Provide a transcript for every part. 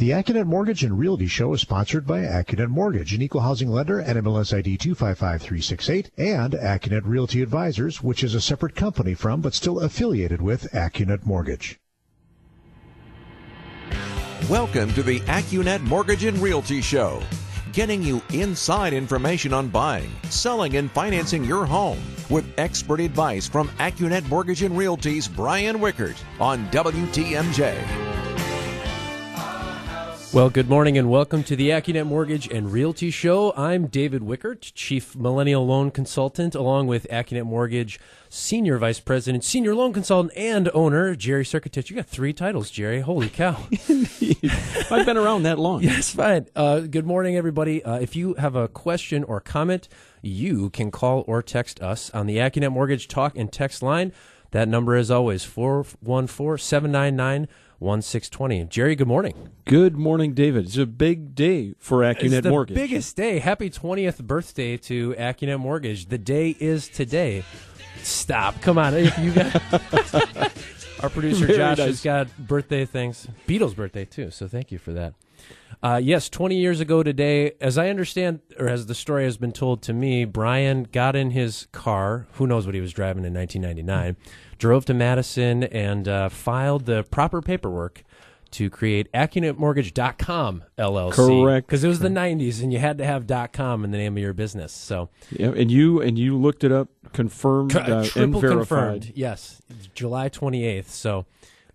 The AccuNet Mortgage and Realty Show is sponsored by AccuNet Mortgage, an equal housing lender, NMLS ID 255368, and AccuNet Realty Advisors, which is a separate company from but still affiliated with AccuNet Mortgage. Welcome to the AccuNet Mortgage and Realty Show, getting you inside information on buying, selling, and financing your home with expert advice from AccuNet Mortgage and Realty's Brian Wickert on WTMJ. Well, good morning and welcome to the AccuNet Mortgage and Realty Show. I'm David Wickert, Chief Millennial Loan Consultant, along with AccuNet Mortgage Senior Vice President, Senior Loan Consultant, and owner, Jerry Circutich. You got three titles, Jerry. Holy cow. I've been around that long. yes, fine. Uh, good morning, everybody. Uh, if you have a question or comment, you can call or text us on the AccuNet Mortgage Talk and Text line. That number is always 414 799 1620. Jerry, good morning. Good morning, David. It's a big day for AccuNet it's the Mortgage. biggest day. Happy 20th birthday to AccuNet Mortgage. The day is today. Stop. Come on. If you got Our producer Very Josh nice. has got birthday things. Beatles' birthday too, so thank you for that. Uh, yes, 20 years ago today, as I understand, or as the story has been told to me, Brian got in his car. Who knows what he was driving in 1999? Drove to Madison and uh, filed the proper paperwork to create AccuNetMortgage.com LLC. Correct. Because it was the 90s and you had to have .com in the name of your business. So Yeah, and you and you looked it up, confirmed uh, and triple verified. confirmed. Yes, July 28th. So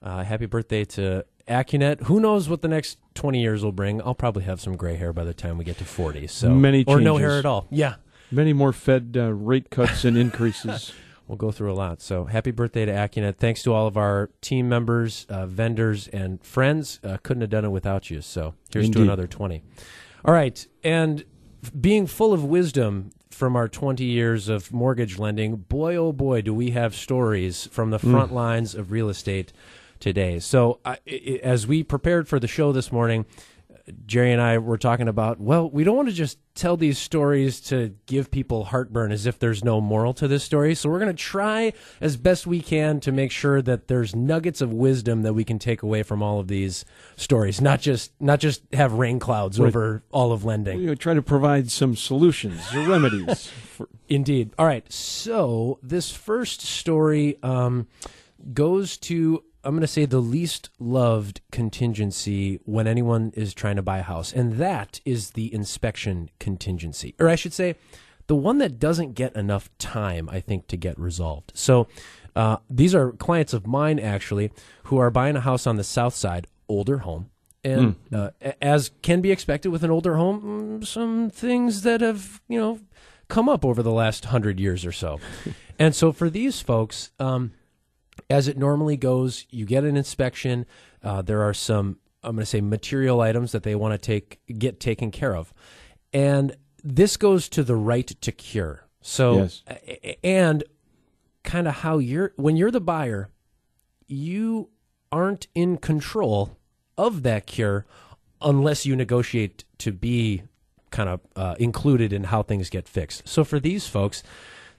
uh, happy birthday to AccuNet. Who knows what the next 20 years will bring? I'll probably have some gray hair by the time we get to 40. So Many or no hair at all. Yeah. Many more Fed uh, rate cuts and increases. We'll go through a lot. So happy birthday to AccuNet. Thanks to all of our team members, uh, vendors, and friends. Uh, couldn't have done it without you. So here's to another 20. All right. And being full of wisdom from our 20 years of mortgage lending, boy, oh boy, do we have stories from the front lines of real estate today. So I, I, as we prepared for the show this morning, Jerry and I were talking about, well, we don't want to just tell these stories to give people heartburn as if there's no moral to this story. So we're going to try as best we can to make sure that there's nuggets of wisdom that we can take away from all of these stories, not just not just have rain clouds over all of lending. you know, try to provide some solutions or remedies. For, Indeed. All right. So this first story um, goes to I'm going to say the least loved contingency when anyone is trying to buy a house, and that is the inspection contingency, or I should say, the one that doesn't get enough time, I think, to get resolved. So. Uh, these are clients of mine actually who are buying a house on the south side, older home, and uh, as can be expected with an older home, mm, some things that have you know come up over the last hundred years or so. and so for these folks, um, as it normally goes, you get an inspection. Uh, there are some, I'm going to say, material items that they want to take get taken care of, and this goes to the right to cure. So, Yes. and kind of how you're when you're the buyer, you aren't in control of that cure unless you negotiate to be kind of uh, included in how things get fixed. So for these folks,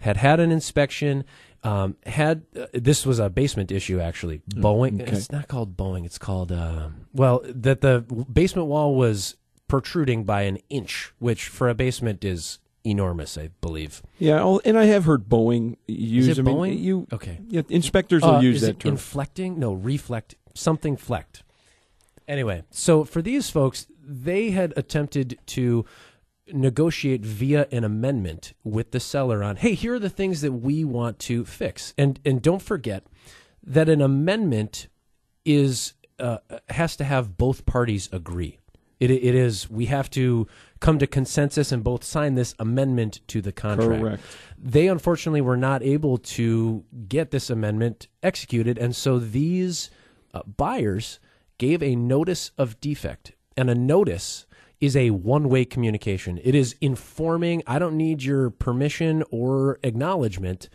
had had an inspection, um, had uh, this was a basement issue actually. bowing, okay. it's not called bowing. It's called uh, well that the basement wall was protruding by an inch, which for a basement is enormous, I believe. yeah, and I have heard bowing use. it I mean, bowing? you Okay. yeah, inspectors will Uh, use is that it term. Inflecting? No, reflect. Something flecked. Anyway, so for these folks, they had attempted to negotiate via an amendment with the seller on, hey, here are the things that we want to fix, and and don't forget that an amendment is uh, has to have both parties agree. It it is we have to come to consensus and both sign this amendment to the contract. Correct. They unfortunately were not able to get this amendment executed, and so these uh, buyers gave a notice of defect, and a notice is a one-way communication. It is informing. I don't need your permission or acknowledgement.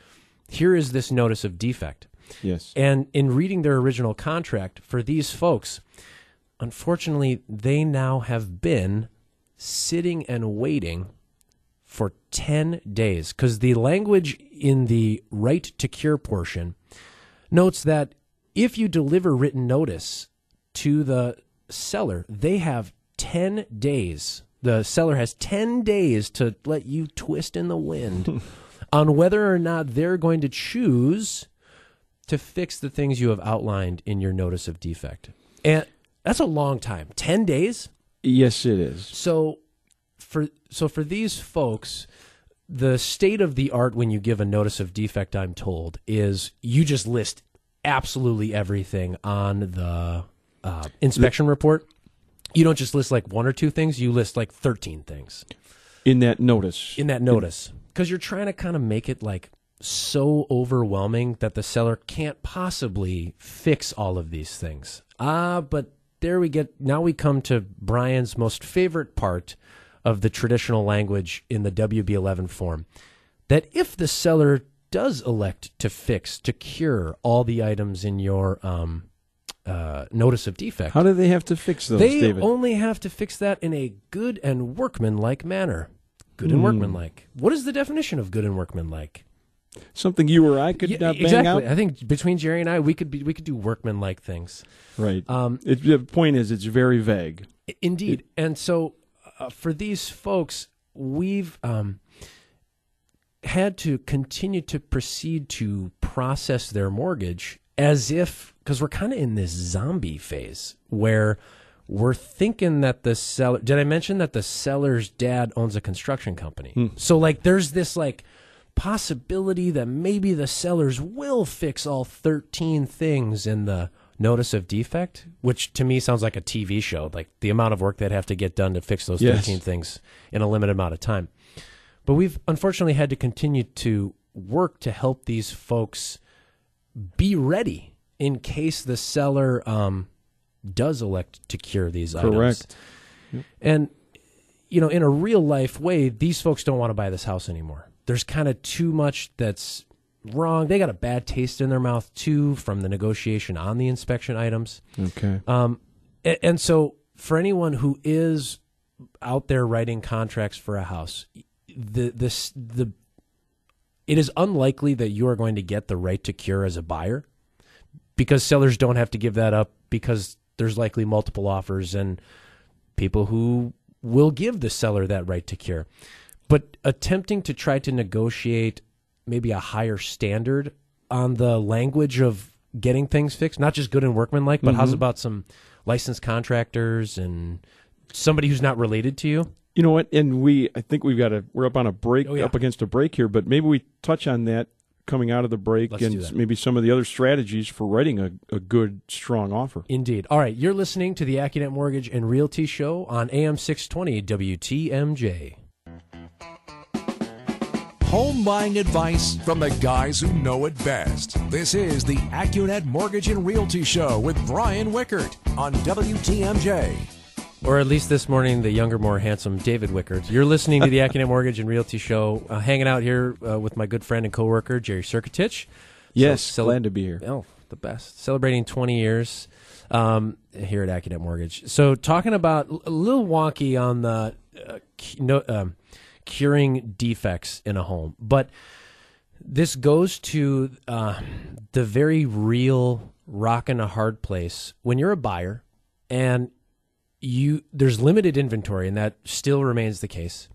Here is this notice of defect. Yes. And in reading their original contract for these folks, unfortunately, they now have been sitting and waiting for 10 days because the language in the right to cure portion notes that if you deliver written notice to the seller, they have 10 days. The seller has 10 days to let you twist in the wind on whether or not they're going to choose to fix the things you have outlined in your notice of defect. And that's a long time. 10 days? Yes, it is. So for so for these folks, the state of the art when you give a notice of defect, I'm told, is you just list absolutely everything on the uh, inspection report. You don't just list like one or two things; you list like thirteen things In that notice. in that notice because you're trying to kind of make it like so overwhelming that the seller can't possibly fix all of these things. Ah, but there we get now we come to Brian's most favorite part of the traditional language in the WB11 form that if the seller does elect to fix to cure all the items in your um, uh, notice of defect How do they have to fix those, they David? only have to fix that in a good and workmanlike manner. Good and Hmm. workmanlike. What is the definition of good and workmanlike? Something you or I could Yeah, uh, bang exactly. out? I think between Jerry and I, we could be we could do workmanlike things. Right. Um, it, the point is, it's very vague. Indeed. And so uh, for these folks, we've um, had to continue to proceed to process their mortgage as if, because we're kind of in this zombie phase where we're thinking that the seller, did I mention that the seller's dad owns a construction company? Hmm. So, like, there's this, like, possibility that maybe the sellers will fix all 13 things in the notice of defect, which to me sounds like a TV show, like the amount of work they'd have to get done to fix those Yes. 13 things in a limited amount of time. But we've unfortunately had to continue to work to help these folks be ready in case the seller um, does elect to cure these items. Correct. And you know, in a real life way, these folks don't want to buy this house anymore. There's kind of too much that's wrong. They got a bad taste in their mouth too from the negotiation on the inspection items. Okay. Um, a- and so for anyone who is out there writing contracts for a house, the this the it is unlikely that you are going to get the right to cure as a buyer because sellers don't have to give that up because there's likely multiple offers and people who will give the seller that right to cure. But attempting to try to negotiate maybe a higher standard on the language of getting things fixed, not just good and workmanlike, but how's mm-hmm. about some licensed contractors and somebody who's not related to you? You know what? And we, I think we've got a, we're up on a break, Oh, yeah. up against a break here, but maybe we touch on that coming out of the break Let's and maybe some of the other strategies for writing a, a good, strong offer. Indeed. All right, you're listening to the AccuNet Mortgage and Realty Show on AM 620 WTMJ. Home buying advice from the guys who know it best. This is the AccuNet Mortgage and Realty Show with Brian Wickert on WTMJ. Or at least this morning, the younger, more handsome David Wickert. You're listening to the AccuNet Mortgage and Realty Show, uh, hanging out here uh, with my good friend and coworker, Jerry Circatich. Yes, So- glad to be here. Oh, the best. Celebrating 20 years um, here at AccuNet Mortgage. So, talking about a little wonky on the uh, no, um, curing defects in a home, but this goes to uh, the very real rock and a hard place when you're a buyer and you there's limited inventory and that still remains the case.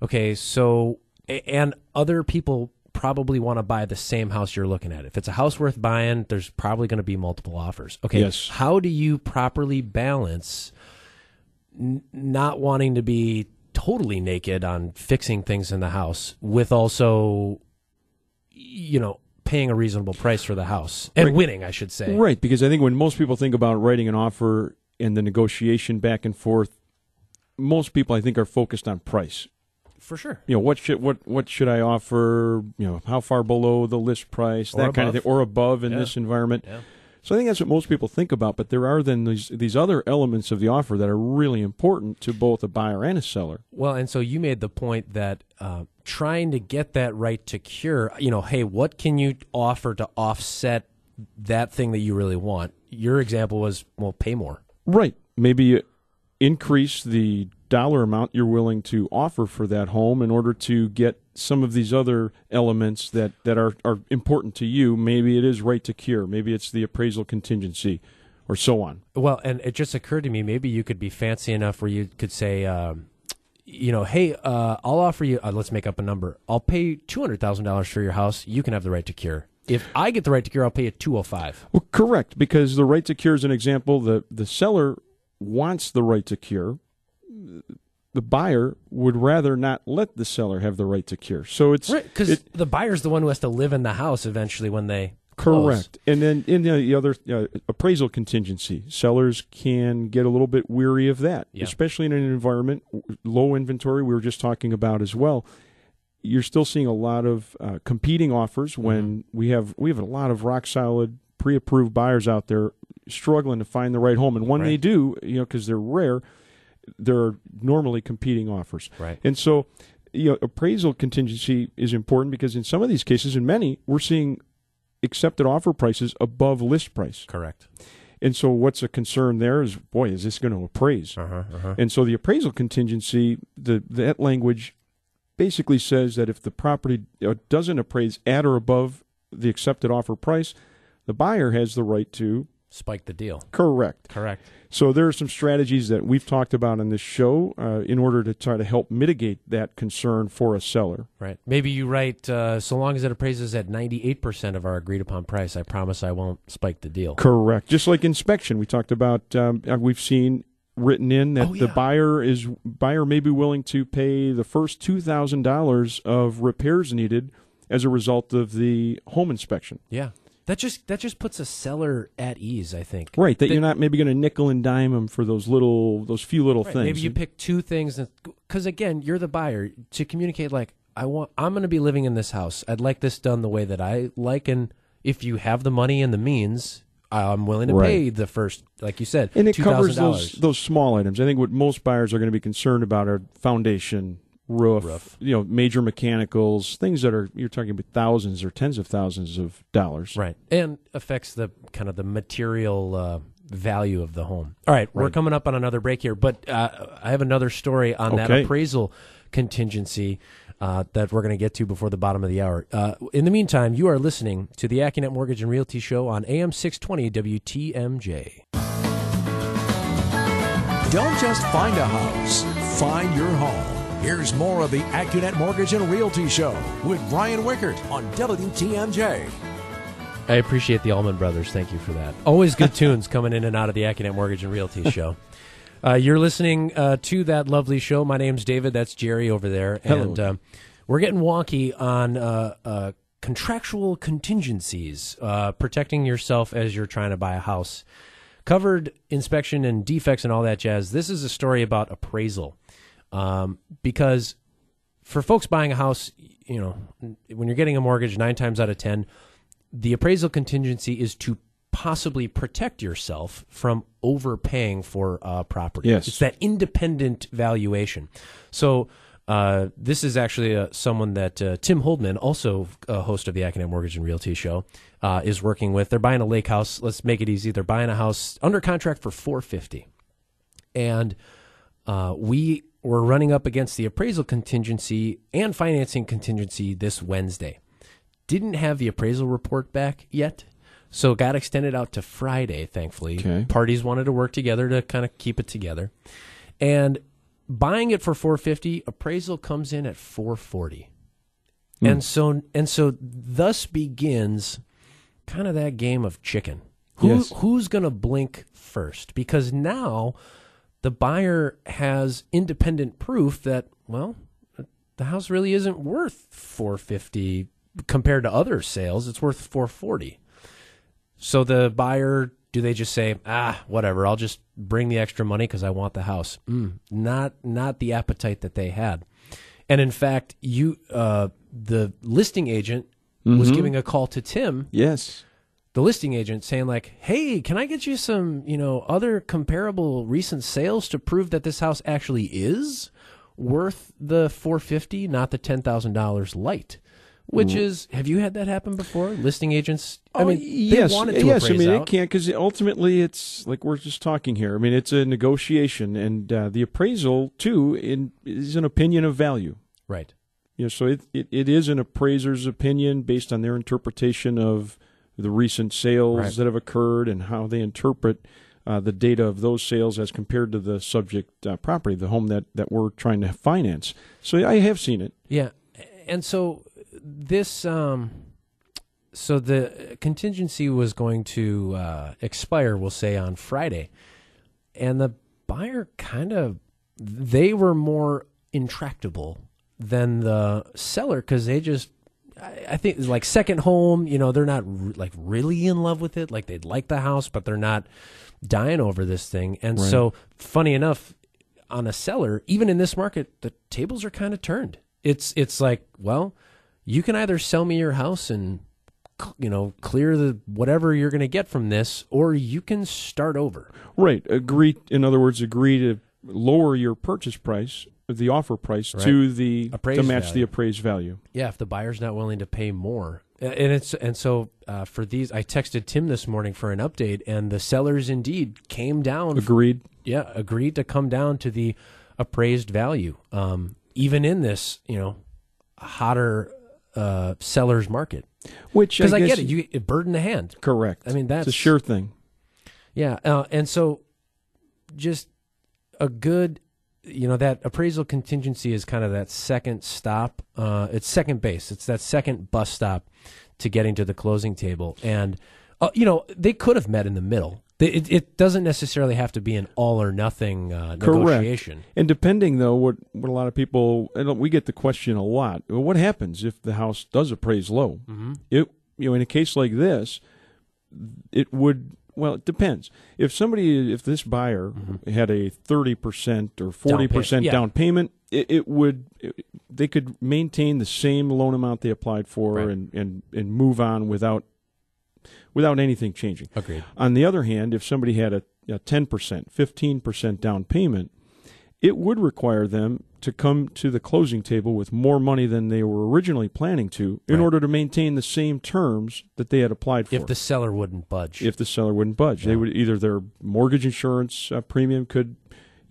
Okay so and other people probably want to buy the same house you're looking at. If it's a house worth buying there's probably going to be multiple offers. Okay Yes. how do you properly balance n- not wanting to be totally naked on fixing things in the house with also you know paying a reasonable price for the house? And Right. winning i should say. Right, because I think when most people think about writing an offer and the negotiation back and forth, most people I think are focused on price. for sure You know, what should what what should I offer? You know, how far below the list price, Or that kind of above. thing, or above in Yeah. this environment. Yeah. So I think that's what most people think about. But there are then these these other elements of the offer that are really important to both a buyer and a seller. Well, and so you made the point that uh, trying to get that right to cure, you know, hey, what can you offer to offset that thing that you really want? Your example was, well, pay more. Right. Maybe increase the dollar amount you're willing to offer for that home in order to get some of these other elements that, that are, are important to you. Maybe it is right to cure. Maybe it's the appraisal contingency. or so on. Well, and it just occurred to me maybe you could be fancy enough where you could say, um, you know, hey, uh, I'll offer you. Uh, let's make up a number. I'll pay two hundred thousand dollars for your house. You can have the right to cure. If I get the right to cure, I'll pay you two hundred five. Well, correct, because the right to cure is an example. The the seller wants the right to cure. The buyer would rather not let the seller have the right to cure. So it's Right, because it- the buyer's the one who has to live in the house eventually when they close. Correct. And then in the, the other uh, appraisal contingency, sellers can get a little bit weary of that, Yeah. especially in an environment low inventory. We were just talking about as well. You're still seeing a lot of uh, competing offers when Mm-hmm. we have we have a lot of rock solid pre-approved buyers out there struggling to find the right home, and when they do, you know, because they're rare, there are normally competing offers. Right. And so, you know, appraisal contingency is important because in some of these cases, in many, we're seeing accepted offer prices above list price. Correct. And so, what's a concern there is, boy, is this going to appraise? Uh huh. Uh-huh. And so, the appraisal contingency, the that language, basically says that if the property uh, doesn't appraise at or above the accepted offer price, the buyer has the right to Spike the deal. correct. Correct. So there are some strategies that we've talked about on this show uh, in order to try to help mitigate that concern for a seller. Right. Maybe you write, uh, so long as it appraises at 98% of our agreed upon price, I promise I won't spike the deal. Correct. Just like inspection, we talked about. Um, uh, we've seen written in that Oh, the buyer is buyer may be willing to pay the first two thousand dollars of repairs needed as a result of the home inspection. Yeah. That just that just puts a seller at ease, I think. Right. That you're not maybe going to nickel and dime them for those little those few little Right, things. Maybe you pick two things because again, you're the buyer to communicate like I want I'm going to be living in this house. I'd like this done the way that I like and if you have the money and the means, I'm willing to Right. pay the first like you said, and it covers $2,000. those those small items. I think what most buyers are going to be concerned about are foundation, roof, Roof. you know, major mechanicals, things that are you're talking about thousands or tens of thousands of dollars. Right. And affects the kind of the material uh, value of the home. All right, we're Right. coming up on another break here, but uh, I have another story on that appraisal contingency uh, that we're going to get to before the bottom of the hour. Uh, in the meantime, you are listening to the AccuNet Mortgage and Realty Show on AM 620 WTMJ. Don't just find a house, find your home. Here's more of the AccuNet Mortgage and Realty Show with Brian Wickert on WTMJ. I appreciate the Allman Brothers. Thank you for that. Always good tunes coming in and out of the AccuNet Mortgage and Realty Show. Uh, you're listening uh, to that lovely show. My name's David. That's Jerry over there. Hello. And um, we're getting wonky on uh, uh, contractual contingencies, uh, protecting yourself as you're trying to buy a house. Covered inspection and defects and all that jazz. This is a story about appraisal. Um, because for folks buying a house, you know, when you're getting a mortgage, nine times out of 10, the appraisal contingency is to possibly protect yourself from overpaying for uh, property. Yes. It's that independent valuation. So uh, this is actually uh, someone that uh, Tim Holdman, also a host of the AccuNet Mortgage and Realty Show, uh, is working with. They're buying a lake house. Let's make it easy. They're buying a house under contract for 450 and uh, we were running up against the appraisal contingency and financing contingency this Wednesday. Didn't have the appraisal report back yet, so it got extended out to Friday. Thankfully, Okay. parties wanted to work together to kind of keep it together, and buying it for 450, appraisal comes in at 440, hmm. and so and so thus begins kind of that game of chicken. Who, Yes. Who's going to blink first? Because now the buyer has independent proof that well, the house really isn't worth 450 compared to other sales. It's worth 440. So the buyer, do they just say, ah, whatever? I'll just bring the extra money because I want the house. Mm, not not the appetite that they had. And in fact, you uh, the listing agent was Mhm. giving a call to Tim Yes. the listing agent saying like, "Hey, can I get you some, you know, other comparable recent sales to prove that this house actually is worth the 450, not the $10,000 light?" Which is, have you had that happen before? Listing agents, I Oh, mean, they yes, yes. I mean, out. it can't because ultimately it's like we're just talking here. I mean, it's a negotiation, and uh, the appraisal too in, is an opinion of value. right. You know, so it, it, it is an appraiser's opinion based on their interpretation of the recent sales Right. that have occurred and how they interpret uh, the data of those sales as compared to the subject uh, property, the home that, that we're trying to finance. So I have seen it. Yeah, and so this, um, so the contingency was going to uh, expire, we'll say on Friday, and the buyer kind of they were more intractable than the seller because they just. I I think like second home, you know, they're not r- like really in love with it. Like they'd like the house, but they're not dying over this thing. And Right. so, funny enough, on a seller, even in this market, the tables are kind of turned. It's it's like, well, you can either sell me your house and you know clear the whatever you're going to get from this, or you can start over. Right. Agree. In other words, agree to lower your purchase price, the offer price, to the Appraised to match the appraised value. Yeah, if the buyer's not willing to pay more, and it's and so uh, for these, I texted Tim this morning for an update, and the sellers indeed came down. Agreed. yeah, agreed to come down to the appraised value, um, even in this you know hotter uh, sellers market. Which Because I, guess- get it, you it burden the hand. correct. I mean, that's it's a sure thing. Yeah, uh, and so just a good, you know, that appraisal contingency is kind of that second stop. Uh, it's second base. It's that second bus stop to getting to the closing table, and uh, you know they could have met in the middle. It, it doesn't necessarily have to be an all or nothing uh, Correct. negotiation. And depending, though, what, what a lot of people, and we get the question a lot: well, what happens if the house does appraise low? Mm-hmm. It, you know, in a case like this, it would. Well, it depends. If somebody, if this buyer had a thirty percent or forty percent Mm-hmm. yeah. down payment, it, it would. It, they could maintain the same loan amount they applied for Right. and, and and move on without without anything changing. Agreed. On the other hand, if somebody had a, a 10%, 15% down payment, it would require them to come to the closing table with more money than they were originally planning to in Right. order to maintain the same terms that they had applied for. If the seller wouldn't budge, if the seller wouldn't budge, they would either their mortgage insurance uh, premium could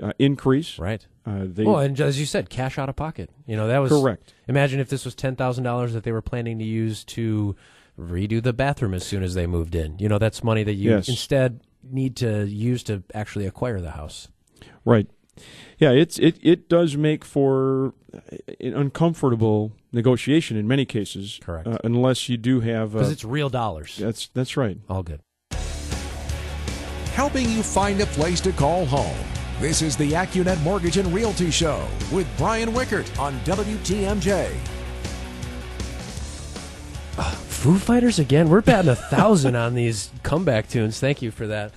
uh, increase. right? Uh, they well, and as you said, cash out of pocket. You know that was correct. Imagine if this was ten thousand dollars that they were planning to use to redo the bathroom as soon as they moved in. You know, that's money that you Yes. instead need to use to actually acquire the house. Right. Yeah, it's it it does make for an uncomfortable negotiation in many cases. Correct. Uh, unless you do have. Because it's real dollars. that's that's right. All good. helping you find a place to call home. This is the AccuNet Mortgage and Realty Show with Brian Wickert on WTMJ. Foo Fighters again. We're batting a thousand on these comeback tunes. Thank you for that.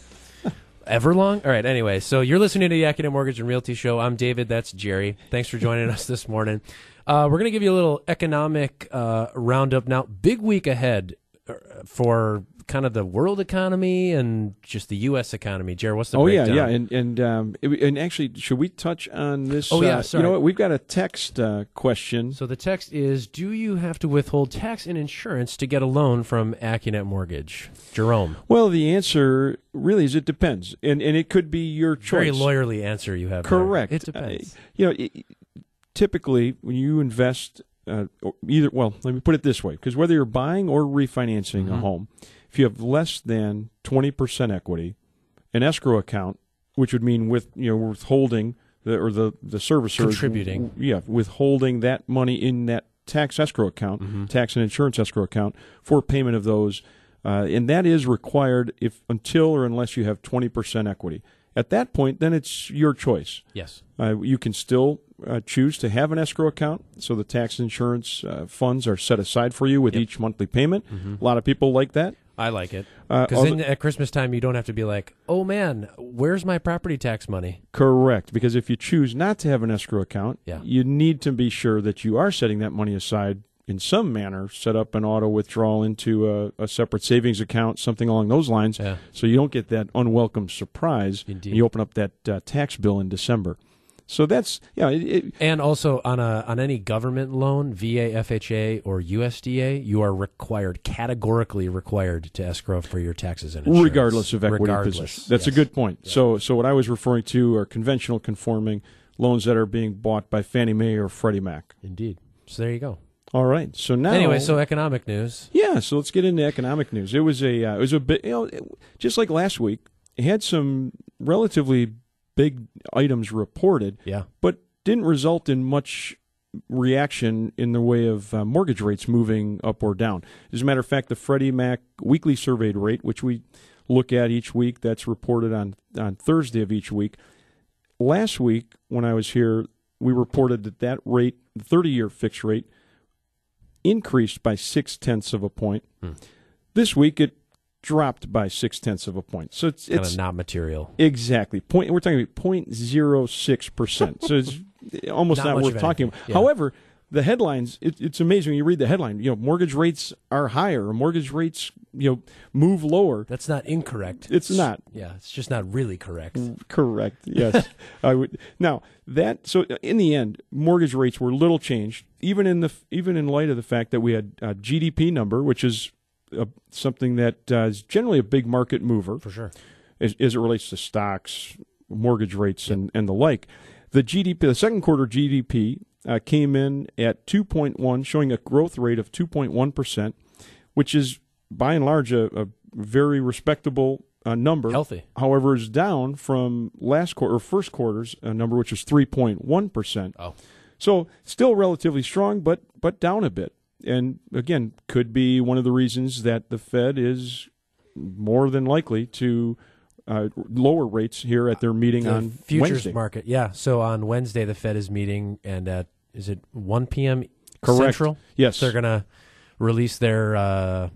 Everlong. All right. Anyway, so you're listening to the AccuNet Mortgage and Realty Show. I'm David. That's Jerry. Thanks for joining us this morning. Uh, we're going to give you a little economic uh, roundup now. Big week ahead uh, for kind of the world economy and just the U.S. economy. Jerry, what's the oh yeah, breakdown? yeah, and and um, it- and actually, should we touch on this? Oh, yeah, uh, sorry. You know what? We've got a text uh, question. So the text is: Do you have to withhold tax and insurance to get a loan from Accunet Mortgage? Jerome, Well, the answer really is it depends, and and it could be your choice. very lawyerly answer you have. there. Correct. It depends. Uh, you know, i typically when you invest, uh, either well, let me put it this way: because whether you're buying or refinancing a Mhm. home, if you have less than twenty percent equity, an escrow account, which would mean with you know withholding the or the the servicer Contributing. yeah, withholding that money in that tax escrow account, Mhm. tax and insurance escrow account for payment of those, uh, and that is required if until or unless you have twenty percent equity. At that point, then it's your choice. Yes. Uh, you can still uh, choose to have an escrow account, so the tax insurance uh, funds are set aside for you with Yep. each monthly payment. Mhm. A lot of people like that. I like it Uh, because then at Christmas time you don't have to be like, "Oh man, where's my property tax money?" correct, because if you choose not to have an escrow account, Yeah. you need to be sure that you are setting that money aside in some manner. Set up an auto withdrawal into a, a separate savings account, something along those lines, Yeah. so you don't get that unwelcome surprise. Indeed. You open up that uh, tax bill in December. So that's yeah. It, it, And also on a on any government loan, VA, FHA, or USDA, you are required, categorically required, to escrow for your taxes and insurance, regardless of equity Regardless, position. That's a good point. Yeah. So, so what I was referring to are conventional conforming loans that are being bought by Fannie Mae or Freddie Mac. Indeed. So there you go. All right. So now, Anyway, so economic news. yeah. So let's get into economic news. It was a uh, it was a bit you know it- just like last week. It had some relatively big items reported, Yeah. but didn't result in much reaction in the way of uh, mortgage rates moving up or down. As a matter of fact, the Freddie Mac weekly surveyed rate, which we look at each week, that's reported on on Thursday of each week. Last week, when I was here, we reported that that rate, the 30-year fixed rate, increased by six tenths of a point. This week, it dropped by six tenths of a point. So it's Kind it's of not material. Exactly. Point. We're talking about 0.06 percent. So it's almost Not not, worth talking about. Yeah. However, the headlines. It, it's amazing when you read the headline. You know, mortgage rates are higher. Mortgage rates, you know, move lower. That's not incorrect. It's not. Yeah, it's just not really correct. Mm, correct. Yes. I would. Now that. So uh, in the end, mortgage rates were little changed. Even in the even in light of the fact that we had a GDP number, which is uh something that uh, is generally a big market mover For sure. as, as it relates to stocks, mortgage rates, and, and the like. The GDP, the second quarter GDP uh, came in at 2.1, showing a growth rate of 2.1 percent, which is by and large a, a very respectable uh, number. Healthy. However, is down from last quarter or first quarter's uh, number, which was 3.1 percent. Oh. So still relatively strong, but but down a bit and again, could be one of the reasons that the Fed is more than likely to uh, lower rates here at their meeting the on futures Wednesday. market. Yeah, so on Wednesday the Fed is meeting, and at is it one p.m. Correct. Central? Yes, they're gonna release their. Uh,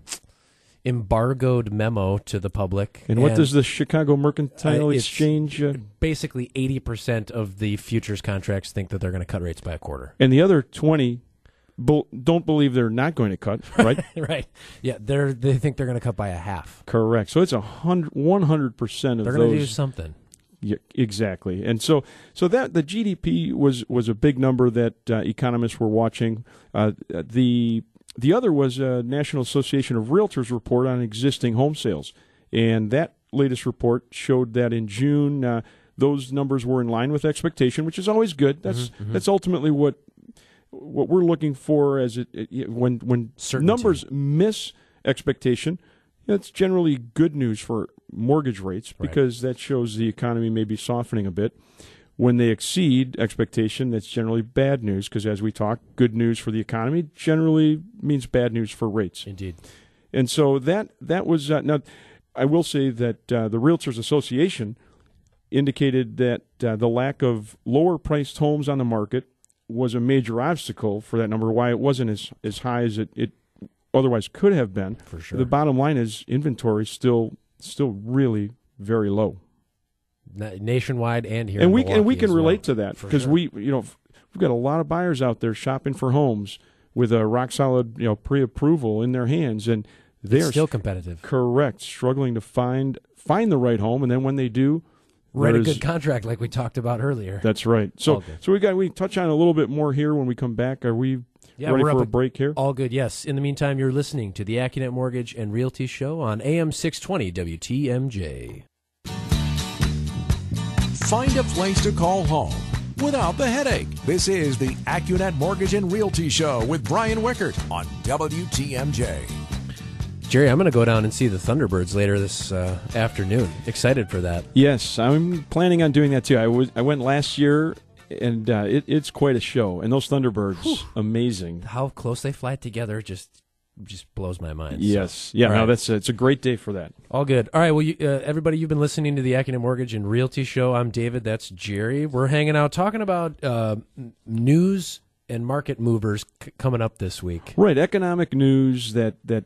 embargoed memo to the public. And, and what does the Chicago Mercantile uh, Exchange? Uh, basically, 80% of the futures contracts think that they're going to cut rates by a quarter. And the other 20 be- don't believe they're not going to cut, right? right. Yeah, they're they think they're going to cut by a half. Correct. So it's a hundred, one hundred percent of they're going to do something. Yeah, exactly. And so, so that the GDP was was a big number that uh, economists were watching. Uh, the the other was a National Association of Realtors report on existing home sales, and that latest report showed that in June. Uh, those numbers were in line with expectation, which is always good. That's mm-hmm, mm-hmm. that's ultimately what what we're looking for as it, it when when Certainty. numbers miss expectation. That's generally good news for mortgage rates Right. because that shows the economy may be softening a bit. When they exceed expectation, that's generally bad news because, as we talk, good news for the economy generally means bad news for rates. Indeed. And so that that was uh, now. I will say that uh, the Realtors Association indicated that uh, the lack of lower priced homes on the market was a major obstacle for that number. Why it wasn't as as high as it, it otherwise could have been. For sure. The bottom line is inventory still still really very low, nationwide and here, and we and we can as well. relate to that because sure. we you know we've got a lot of buyers out there shopping for homes with a rock solid you know pre approval in their hands, and they're still competitive. correct struggling to find find the right home, and then when they do, Write a good contract like we talked about earlier. That's right. So so we got we touch on a little bit more here when we come back. Are we Yeah, ready we're for up a break here? All good, yes. In the meantime, you're listening to the AccuNet Mortgage and Realty Show on AM 620 WTMJ. Find a place to call home without the headache. This is the AccuNet Mortgage and Realty Show with Brian Wickert on WTMJ. Jerry, I'm going to go down and see the Thunderbirds later this uh, afternoon. Excited for that. Yes, I'm planning on doing that too. I was I went last year, and uh, it, it's quite a show. And those Thunderbirds, amazing. How close they fly together just just blows my mind. So, Yes, yeah. All No, right. that's it's a great day for that. all good. All right, well, you, uh, everybody, you've been listening to the AccuNet Mortgage and Realty Show. I'm David. That's Jerry. We're hanging out talking about uh, news and market movers c- coming up this week. Right, economic news that that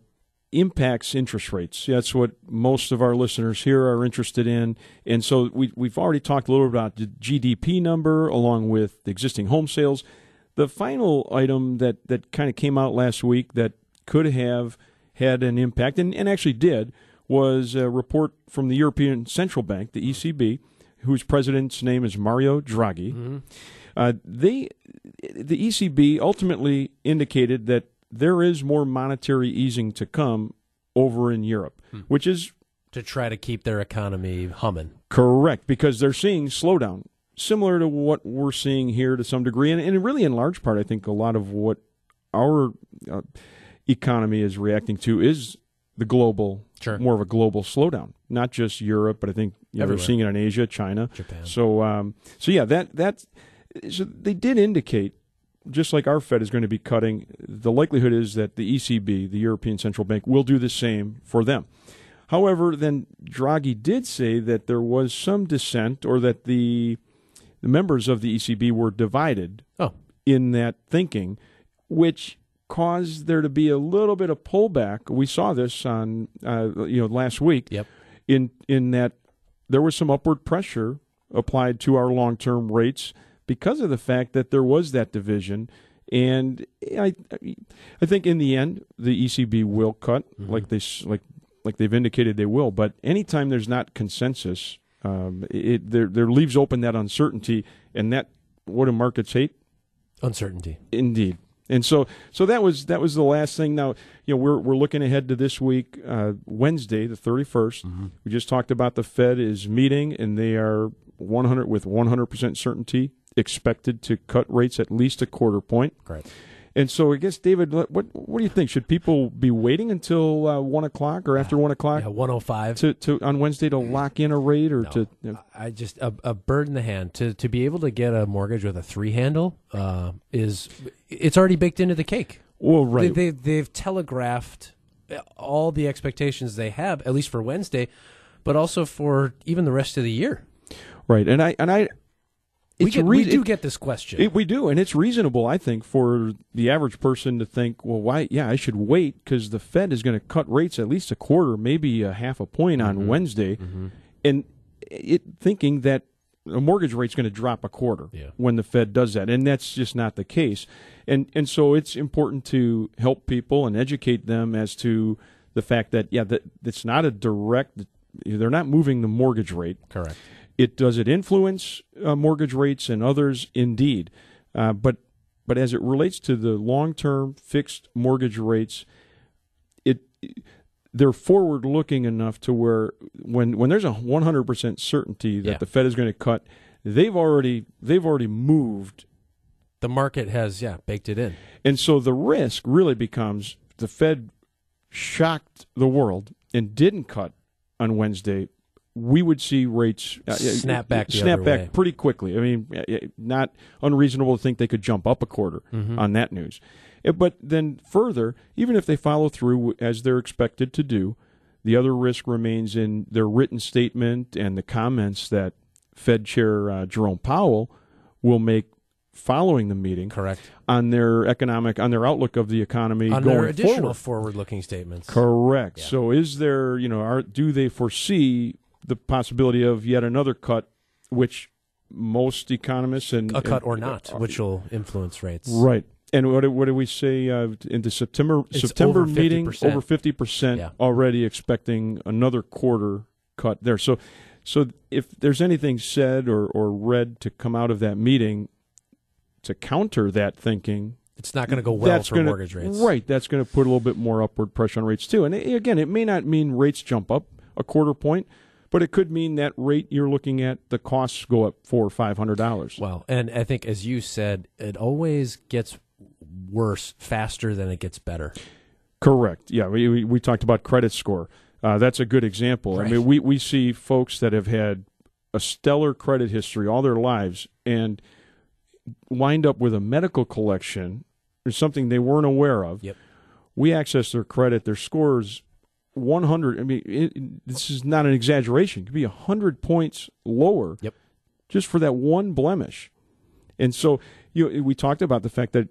impacts interest rates. That's what most of our listeners here are interested in. And so we we've already talked a little bit about the GDP number along with the existing home sales. The final item that that kind of came out last week that could have had an impact and, and actually did was a report from the European Central Bank, the ECB, whose president's name is Mario Draghi. Uh, they, the ECB ultimately indicated that there is more monetary easing to come over in Europe, which is To try to keep their economy humming. correct because they're seeing slowdown, similar to what we're seeing here to some degree, and, and really in large part, I think a lot of what our uh, economy is reacting to is the global, Sure. more of a global slowdown, not just Europe, but I think you know, we're Everywhere. seeing it in Asia, China, Japan. So, um, so yeah, that that so they did indicate, just like our Fed is going to be cutting, the likelihood is that the ECB, the European Central Bank, will do the same for them. However, then Draghi did say that there was some dissent, or that the the members of the ECB were divided Oh, in that thinking, which caused there to be a little bit of pullback. We saw this on uh, you know last week. Yep. In in that there was some upward pressure applied to our long term rates because of the fact that there was that division. And I, I think in the end the ECB will cut like they like like they've indicated they will. But anytime there's not consensus, um, it there there leaves open that uncertainty, and that what do markets hate? uncertainty. Indeed. And so, so that was that was the last thing. Now, you know, we're we're looking ahead to this week, uh, Wednesday, the thirty We just talked about the Fed is meeting, and they are one hundred with one hundred percent certainty expected to cut rates at least a quarter point. Correct. And so, I guess, David, what what, do you think? Should people be waiting until uh, one o'clock or after one o'clock Yeah, 105. to, to on Wednesday to lock in a rate or No. to? You know, I just a, a bird in the hand to to be able to get a mortgage with a three handle uh, is it's already baked into the cake. well, right. They, they they've telegraphed all the expectations they have at least for Wednesday, but also for even the rest of the year. right. And I and I. We, get, rea- we do it- get this question. It, we do, and it's reasonable, I think, for the average person to think, well, why? Yeah, I should wait because the Fed is going to cut rates at least a quarter, maybe a half a point Mm-hmm. on Wednesday, and it thinking that a mortgage rate's going to drop a quarter Yeah. when the Fed does that, and that's just not the case. And and so it's important to help people and educate them as to the fact that yeah, that it's not a direct. They're not moving the mortgage rate. Correct. It does it influence uh, mortgage rates and others indeed, uh, but but as it relates to the long term fixed mortgage rates, it they're forward looking enough to where when when there's a 100% certainty that Yeah. the Fed is going to cut, they've already they've already moved, The market has yeah baked it in. and so the risk really becomes the Fed shocked the world and didn't cut on Wednesday, we would see rates uh, Snap back snap back way. pretty quickly. I mean, not unreasonable to think they could jump up a quarter Mm-hmm. on that news. Uh, But then further, even if they follow through as they're expected to do, the other risk remains in their written statement and the comments that Fed Chair uh, Jerome Powell will make following the meeting Correct. on their economic on their outlook of the economy On going their additional forward. forward-looking statements. Correct. Yeah. So is there, you know, are do they foresee the possibility of yet another cut, which most economists and a cut and- or not, which will influence rates. right? And what do, what do we say uh, in the September It's September over meeting? 50%. Over fifty percent Yeah. already expecting another quarter cut there. So, so if there's anything said or or read to come out of that meeting to counter that thinking, It's not going to go well that's for gonna, mortgage rates. Right. That's going to put a little bit more upward pressure on rates too. And again, it may not mean rates jump up a quarter point, but it could mean that rate you're looking at the costs go up four or five hundred dollars. Well, and I think as you said, it always gets worse faster than it gets better. Correct. Yeah. We, we we talked about credit score. Uh, that's a good example. I mean, we we see folks that have had a stellar credit history all their lives and wind up with a medical collection or something they weren't aware of. Yep. We access their credit, their scores 100. I mean, it, this is not an exaggeration. It could be 100 points lower Yep. just for that one blemish. And so you we talked about the fact that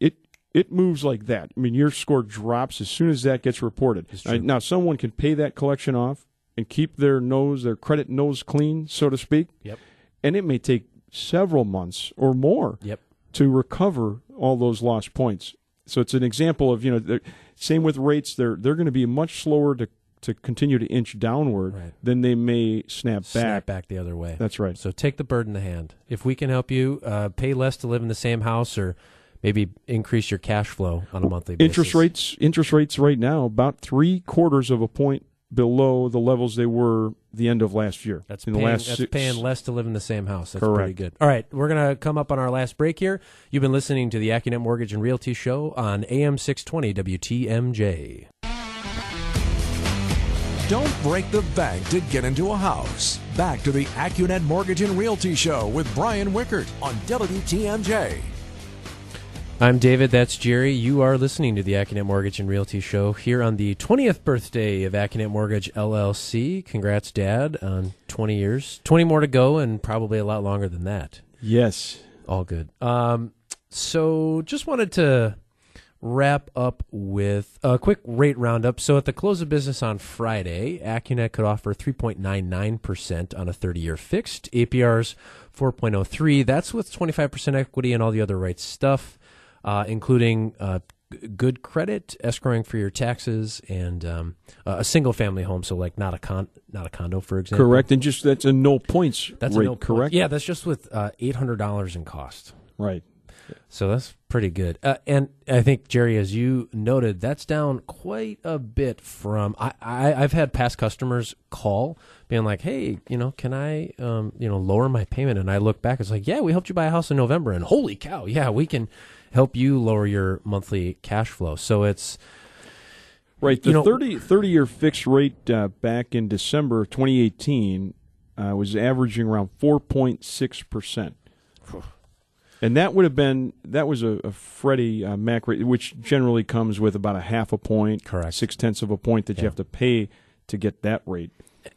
it it moves like that. I mean, your score drops as soon as that gets reported. Uh, Now, someone can pay that collection off and keep their nose, their credit nose clean, so to speak. Yep. And it may take several months or more Yep. to recover all those lost points. So it's an example of you know, same with rates. They're they're going to be much slower to to continue to inch downward Right. than they may snap back. Snap back the other way. That's right. So take the bird in the hand. If we can help you uh, pay less to live in the same house or maybe increase your cash flow on a monthly basis. Interest rates interest rates right now about three quarters of a point below the levels they were the end of last year. That's in paying, the last that's six, paying less to live in the same house. That's Correct. pretty good. All right, we're gonna come up on our last break here. You've been listening to the AccuNet Mortgage and Realty Show on AM six twenty WTMJ. Don't break the bank to get into a house. Back to the AccuNet Mortgage and Realty Show with Brian Wickert on WTMJ. I'm David. That's Jerry. You are listening to the AccuNet Mortgage and Realty Show here on the 20th birthday of AccuNet Mortgage LLC. Congrats, Dad, on 20 years. 20 more to go, and probably a lot longer than that. Yes. All good. Um, so just wanted to wrap up with a quick rate roundup. So at the close of business on Friday, AccuNet could offer 3.99% on a 30-year fixed. APR's 4.03. That's with 25% equity and all the other right stuff, uh, including uh, g- good credit, escrowing for your taxes, and um, uh, a single-family home. So like not a con, not a condo, for example. Correct. And just that's a no points That's rate, a no correct? Yeah, that's just with uh, $800 in cost. Right. So that's pretty good. Uh, and I think Jerry, as you noted, that's down quite a bit from. I, I I've had past customers call, being like, "Hey, you know, can I, um, you know, lower my payment?" And I look back, it's like, "Yeah, we helped you buy a house in November, and holy cow, yeah, we can help you lower your monthly cash flow." So it's Right. The You know- 30, 30 year fixed rate uh, back in December of 2018 uh, was averaging around 4.6%. And that would have been, that was a, a Freddie uh, Mac rate, which generally comes with about a half a point, Correct. six tenths of a point that Yeah. you have to pay to get that rate.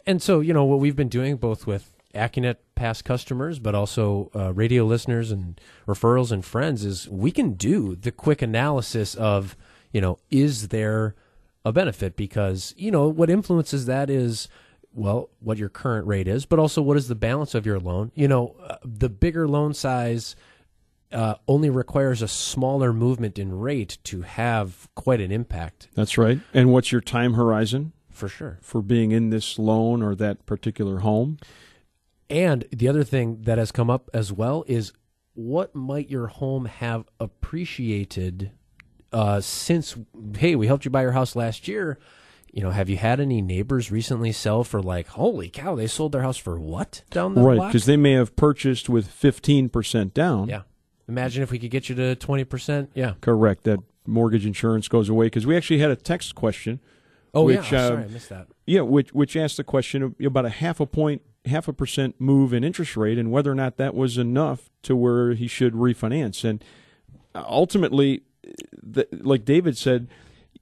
and so you know what we've been doing both with AccuNet past customers, but also uh, radio listeners and referrals and friends is we can do the quick analysis of you know is there a benefit because you know what influences that is well what your current rate is, but also what is the balance of your loan. You know uh, the bigger loan size. Uh, only requires a smaller movement in rate to have quite an impact, That's right. And what's your time horizon for sure. for being in this loan or that particular home? And the other thing that has come up as well is what might your home have appreciated uh, since, hey, we helped you buy your house last year. You know, have you had any neighbors recently sell for like, holy cow, they sold their house for what down the Right, because they may have purchased with 15% down. Yeah. Imagine if we could get you to 20%. Yeah. Correct. That mortgage insurance goes away because we actually had a text question. Oh, Which, yeah. uh, Sorry, I missed that. Yeah, which which asked the question about a half a point, half a percent move in interest rate, and whether or not that was enough to where he should refinance. And ultimately, the, like David said,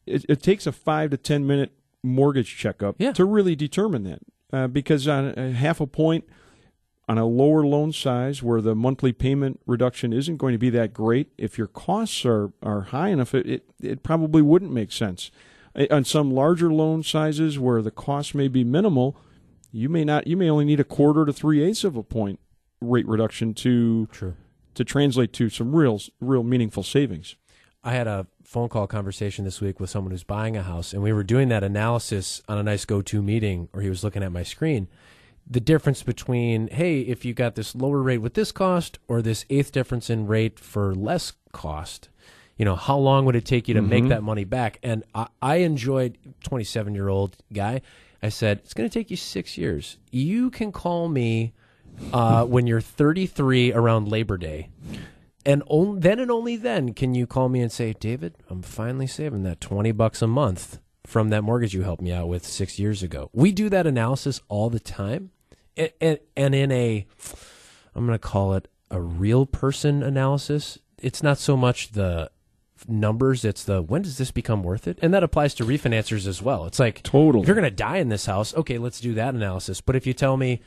it, it takes a five to ten minute mortgage checkup Yeah. to really determine that. Uh, because on a half a point on a lower loan size where the monthly payment reduction isn't going to be that great, if your costs are, are high enough, it, it, it probably wouldn't make sense. On some larger loan sizes where the cost may be minimal, you may not you may only need a quarter to three eighths of a point rate reduction to True. to translate to some real real meaningful savings. I had a phone call conversation this week with someone who's buying a house, and we were doing that analysis on a nice GoToMeeting where he was looking at my screen. The difference between, hey, if you got this lower rate with this cost or this eighth difference in rate for less cost, you know, how long would it take you to make mm-hmm. that money back? And I, I enjoyed 27 year old guy. I said, it's going to take you six years. You can call me uh, when you're 33 around Labor Day. And on, then and only then can you call me and say, David, I'm finally saving that 20 bucks a month from that mortgage you helped me out with six years ago. We do that analysis all the time. And, and, and in a, I'm going to call it a real person analysis, it's not so much the numbers, it's the when does this become worth it? And that applies to refinancers as well. It's like, Totally. if you're going to die in this house, okay, let's do that analysis. But if you tell me,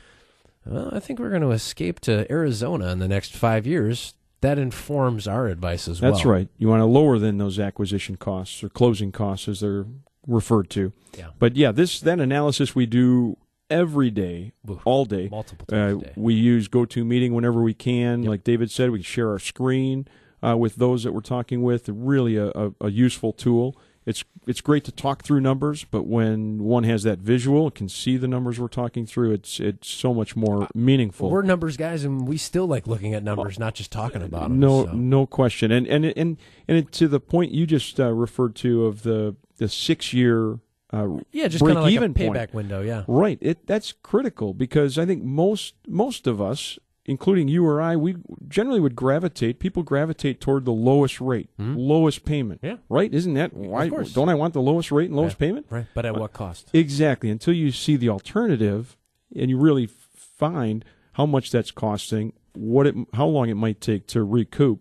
well, I think we're going to escape to Arizona in the next five years, that informs our advice as well. That's right. You want to lower than those acquisition costs or closing costs as they're referred to. Yeah. But yeah, this that analysis we do every day, all day. Multiple Uh, times a day. we use GoToMeeting whenever we can. Like David said, we share our screen uh, with those that we're talking with. Really, a, a, a useful tool. It's it's great to talk through numbers, but when one has that visual, and can see the numbers we're talking through. It's it's so much more meaningful. We're numbers guys, and we still like looking at numbers, not just talking about them. No, so. no question. And and and and to the point you just uh, referred to of the the six year uh, Yeah, just kind of like a break-even point. payback window. Yeah. Right. It that's critical because I think most most of us, including you or I, we generally would gravitate. People gravitate toward the lowest rate, hmm? lowest payment. Yeah. Right. Isn't that why? course. Don't I want the lowest rate and lowest Yeah. payment? Right. But at uh, what cost? Exactly. Until you see the alternative, and you really find how much that's costing, what it, how long it might take to recoup.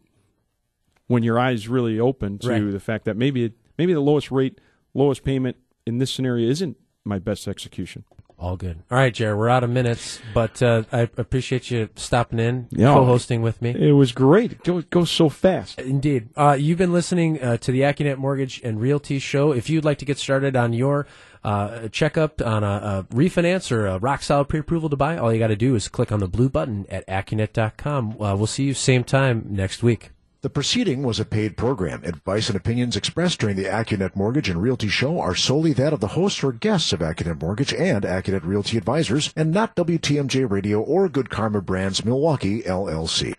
When your eyes really open to Right. the fact that maybe it, maybe the lowest rate, lowest payment in this scenario isn't my best execution. All good. All right, Jared. We're out of minutes, but uh, I appreciate you stopping in, Yeah. co-hosting with me. It was great. It goes, goes so fast. Indeed. Uh, you've been listening uh, to the AccuNet Mortgage and Realty Show. If you'd like to get started on your uh, checkup on a, a refinance or a rock solid pre-approval to buy, all you got to do is click on the blue button at AccuNet.com. Uh, we'll see you same time next week. The proceeding was a paid program. Advice and opinions expressed during the AccuNet Mortgage and Realty Show are solely that of the hosts or guests of AccuNet Mortgage and AccuNet Realty Advisors, and not WTMJ Radio or Good Karma Brands Milwaukee, LLC.